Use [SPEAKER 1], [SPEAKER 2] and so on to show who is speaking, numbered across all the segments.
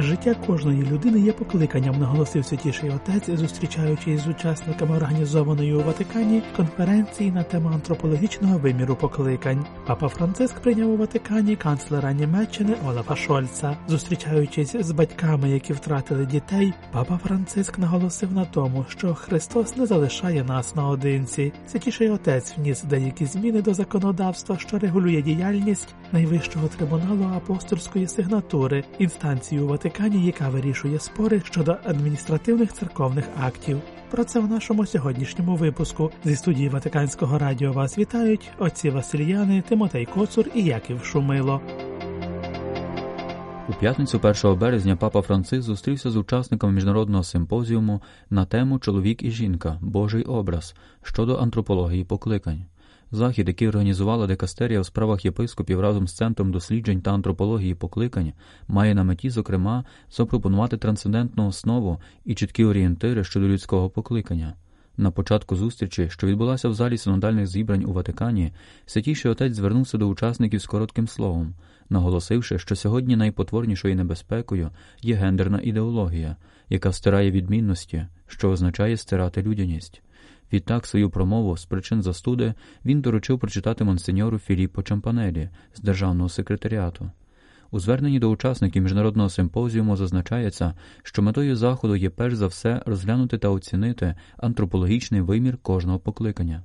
[SPEAKER 1] Життя кожної людини є покликанням, наголосив святіший отець, зустрічаючись з учасниками організованої у Ватикані конференції на тему антропологічного виміру покликань. Папа Франциск прийняв у Ватикані канцлера Німеччини Олафа Шольца. Зустрічаючись з батьками, які втратили дітей, папа Франциск наголосив на тому, що Христос не залишає нас наодинці. Святіший отець вніс деякі зміни до законодавства, що регулює діяльність найвищого трибуналу апостольської сигнатури, інстанції у Ватикані. Ватикані, яка вирішує спори щодо адміністративних церковних актів. Про це в нашому сьогоднішньому випуску зі студії Ватиканського радіо вас вітають отці Васильяни, Тимотей Коцур і Яків Шумило.
[SPEAKER 2] У п'ятницю 1 березня папа Франциск зустрівся з учасниками міжнародного симпозіуму на тему Чоловік і жінка Божий образ щодо антропології покликань. Захід, який організувала Декастерія у справах єпископів разом з Центром досліджень та антропології покликань, має на меті, зокрема, запропонувати трансцендентну основу і чіткі орієнтири щодо людського покликання. На початку зустрічі, що відбулася в залі синодальних зібрань у Ватикані, святіший отець звернувся до учасників з коротким словом, наголосивши, що сьогодні найпотворнішою небезпекою є гендерна ідеологія, яка стирає відмінності, що означає стирати людяність. Відтак свою промову з причин застуди він доручив прочитати монсеньору Філіппо Чампанелі з державного секретаріату. У зверненні до учасників міжнародного симпозіуму зазначається, що метою заходу є перш за все розглянути та оцінити антропологічний вимір кожного покликання.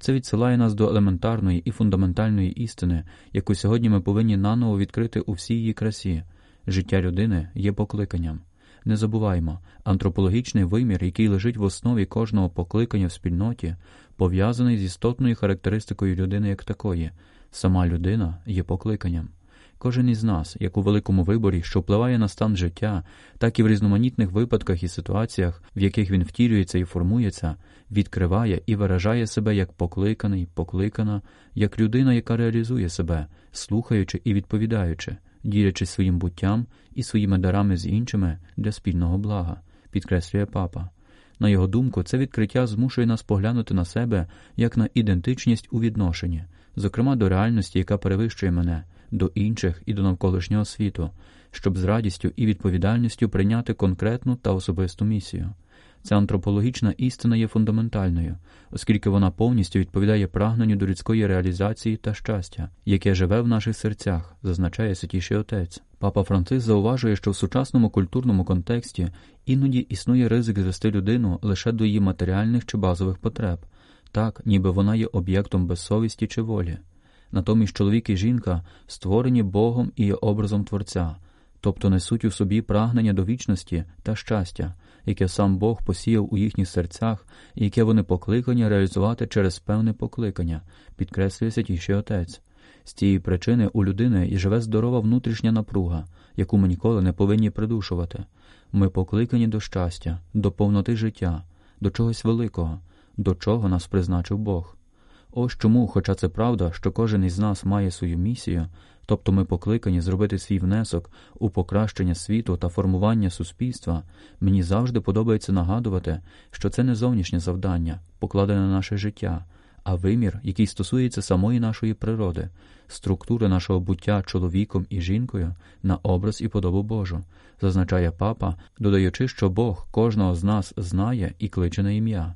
[SPEAKER 2] Це відсилає нас до елементарної і фундаментальної істини, яку сьогодні ми повинні наново відкрити у всій її красі. Життя людини є покликанням. Не забуваймо, антропологічний вимір, який лежить в основі кожного покликання в спільноті, пов'язаний з істотною характеристикою людини як такої. Сама людина є покликанням. Кожен із нас, як у великому виборі, що впливає на стан життя, так і в різноманітних випадках і ситуаціях, в яких він втілюється і формується, відкриває і виражає себе як покликаний, покликана, як людина, яка реалізує себе, слухаючи і відповідаючи ділячись своїм буттям і своїми дарами з іншими для спільного блага, підкреслює папа. На його думку, це відкриття змушує нас поглянути на себе як на ідентичність у відношенні, зокрема до реальності, яка перевищує мене, до інших і до навколишнього світу, щоб з радістю і відповідальністю прийняти конкретну та особисту місію. Ця антропологічна істина є фундаментальною, оскільки вона повністю відповідає прагненню до людської реалізації та щастя, яке живе в наших серцях, зазначає святіший отець. Папа Франциск зауважує, що в сучасному культурному контексті іноді існує ризик звести людину лише до її матеріальних чи базових потреб, так ніби вона є об'єктом безсовісті чи волі. Натомість чоловік і жінка створені Богом і є образом Творця, тобто несуть у собі прагнення до вічності та щастя яке сам Бог посіяв у їхніх серцях, і яке вони покликані реалізувати через певне покликання, підкреслює святіший отець. З цієї причини у людини і живе здорова внутрішня напруга, яку ми ніколи не повинні придушувати. Ми покликані до щастя, до повноти життя, до чогось великого, до чого нас призначив Бог. Ось чому, хоча це правда, що кожен із нас має свою місію, тобто ми покликані зробити свій внесок у покращення світу та формування суспільства, мені завжди подобається нагадувати, що це не зовнішнє завдання, покладене на наше життя, а вимір, який стосується самої нашої природи, структури нашого буття чоловіком і жінкою на образ і подобу Божу, зазначає папа, додаючи, що Бог кожного з нас знає і кличе на ім'я.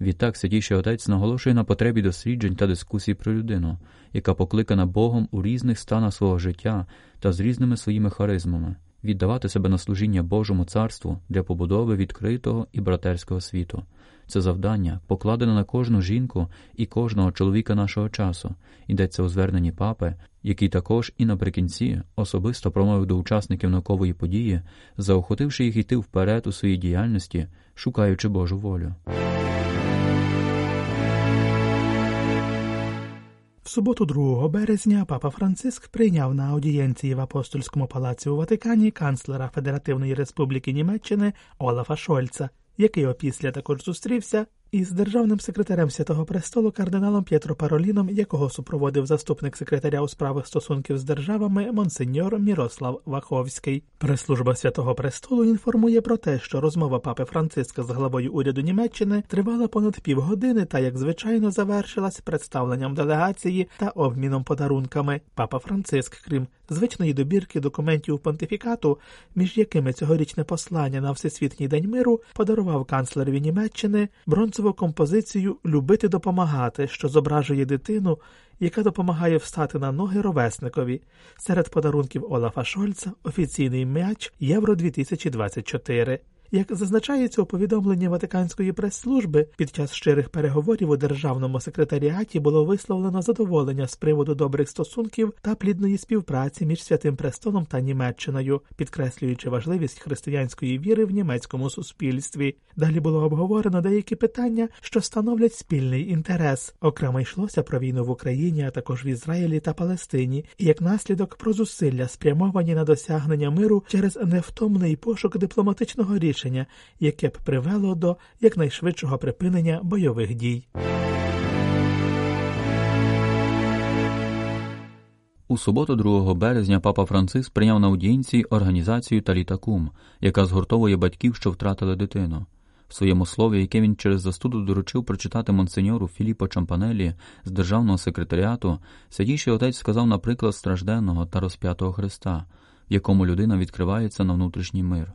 [SPEAKER 2] Відтак святіший отець наголошує на потребі досліджень та дискусій про людину, яка покликана Богом у різних станах свого життя та з різними своїми харизмами, віддавати себе на служіння Божому царству для побудови відкритого і братерського світу. Це завдання покладене на кожну жінку і кожного чоловіка нашого часу, йдеться у зверненні папи, який також і наприкінці особисто промовив до учасників наукової події, заохотивши їх йти вперед у своїй діяльності, шукаючи Божу волю.
[SPEAKER 1] Суботу, 2 березня, папа Франциск прийняв на аудієнції в апостольському палаці у Ватикані канцлера Федеративної Республіки Німеччини Олафа Шольца, який опісля також зустрівся із державним секретарем Святого Престолу кардиналом П'єтро Пароліном, якого супроводив заступник секретаря у справах стосунків з державами монсеньор Мірослав Ваховський. Прес-служба Святого Престолу інформує про те, що розмова папи Франциска з главою уряду Німеччини тривала понад півгодини та, як звичайно, завершилась представленням делегації та обміном подарунками. Папа Франциск, крім звичної добірки документів понтифікату, між якими цьогорічне послання на Всесвітній день миру подарував канцлерові Німеччини бронзову композицію Любити допомагати, що зображує дитину, яка допомагає встати на ноги ровесникові. Серед подарунків Олафа Шольца офіційний м'яч Євро 2024 як зазначається у повідомленні Ватиканської прес-служби, під час щирих переговорів у державному секретаріаті було висловлено задоволення з приводу добрих стосунків та плідної співпраці між святим престолом та Німеччиною, підкреслюючи важливість християнської віри в німецькому суспільстві. Далі було обговорено деякі питання, що становлять спільний інтерес. Окремо йшлося про війну в Україні, а також в Ізраїлі та Палестині, і як наслідок про зусилля спрямовані на досягнення миру через невтомний пошук дипломатичного рішення рішення, яке б привело до якнайшвидшого припинення бойових дій.
[SPEAKER 2] У суботу, 2 березня, папа Франциск прийняв на аудієнції організацію Талітакум, яка згуртовує батьків, що втратили дитину. В своєму слові, яке він через застуду доручив прочитати монсеньору Філіппо Чампанелі з державного секретаріату, святійший отець сказав наприклад стражденного та розп'ятого Христа, в якому людина відкривається на внутрішній мир.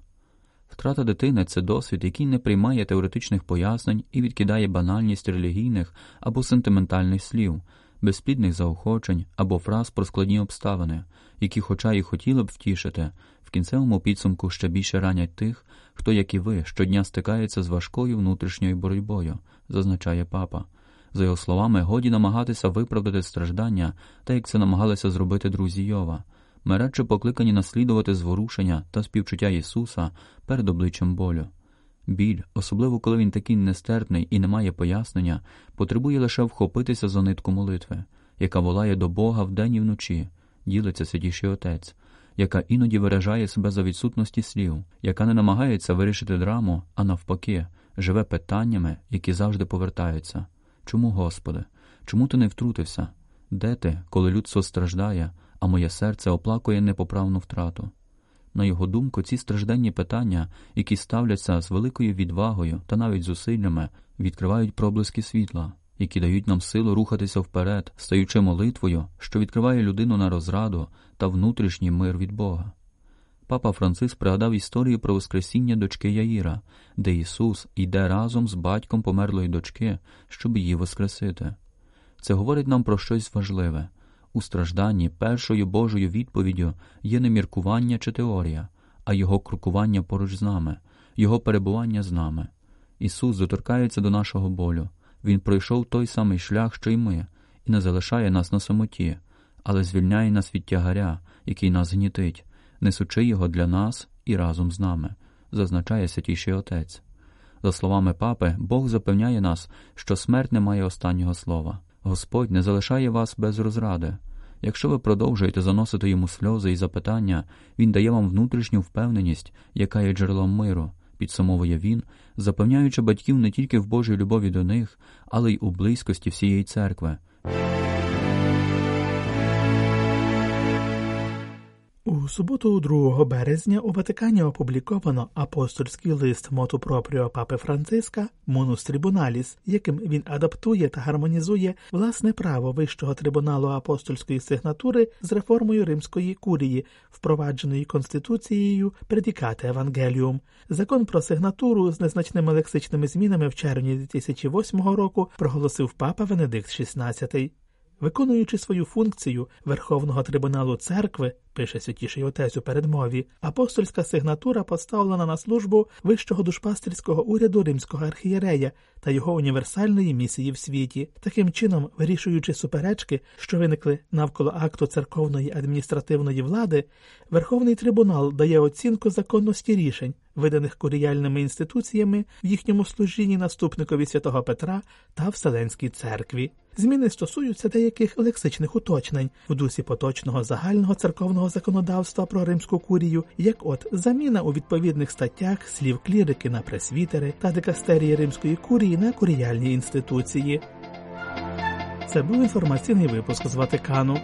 [SPEAKER 2] Втрата дитини це досвід, який не приймає теоретичних пояснень і відкидає банальність релігійних або сентиментальних слів, безплідних заохочень або фраз про складні обставини, які, хоча й хотіли б втішити, в кінцевому підсумку ще більше ранять тих, хто, як і ви, щодня стикається з важкою внутрішньою боротьбою, зазначає папа. За його словами, годі намагатися виправдати страждання, так як це намагалися зробити друзі Йова. Ми радше покликані наслідувати зворушення та співчуття Ісуса перед обличчям болю. Біль, особливо коли він такий нестерпний і не має пояснення, потребує лише вхопитися за нитку молитви, яка волає до Бога вдень і вночі, ділиться святіший Отець, яка іноді виражає себе за відсутності слів, яка не намагається вирішити драму, а навпаки, живе питаннями, які завжди повертаються. Чому, Господи? Чому ти не втрутився? Де ти, коли людство страждає? А моє серце оплакує непоправну втрату. На його думку, ці стражденні питання, які ставляться з великою відвагою та навіть зусиллями, відкривають проблиски світла, які дають нам силу рухатися вперед, стаючи молитвою, що відкриває людину на розраду та внутрішній мир від Бога. Папа Франциск пригадав історію про Воскресіння дочки Яїра, де Ісус йде разом з батьком померлої дочки, щоб її воскресити. Це говорить нам про щось важливе. У стражданні першою Божою відповіддю є не міркування чи теорія, а Його крокування поруч з нами, Його перебування з нами. Ісус доторкається до нашого болю. Він пройшов той самий шлях, що й ми, і не залишає нас на самоті, але звільняє нас від тягаря, який нас гнітить, несучи його для нас і разом з нами, зазначає святіший Отець. За словами папи, Бог запевняє нас, що смерть не має останнього слова. Господь не залишає вас без розради. Якщо ви продовжуєте заносити йому сльози і запитання, він дає вам внутрішню впевненість, яка є джерелом миру, підсумовує він, запевняючи батьків не тільки в Божій любові до них, але й у близькості всієї церкви.
[SPEAKER 1] У суботу, 2 березня, у Ватикані опубліковано апостольський лист моту пропріо папи Франциска Монус Трибуналіс, яким він адаптує та гармонізує власне право Вищого трибуналу апостольської сигнатури з реформою римської курії, впровадженої конституцією Предікати Евангеліум. Закон про сигнатуру з незначними лексичними змінами в червні 2008 року проголосив папа Венедикт XVI. Виконуючи свою функцію Верховного трибуналу церкви, пише святіший отець у передмові, апостольська сигнатура поставлена на службу вищого душпастерського уряду римського архієрея та його універсальної місії в світі, таким чином вирішуючи суперечки, що виникли навколо акту церковної адміністративної влади, Верховний трибунал дає оцінку законності рішень, виданих куріяльними інституціями в їхньому служінні наступникові святого Петра та Вселенській церкві. Зміни стосуються деяких лексичних уточнень в дусі поточного загального церковного законодавства про римську курію, як от заміна у відповідних статтях слів клірики на пресвітери та дикастерії римської курії на куріяльні інституції. Це був інформаційний випуск з Ватикану.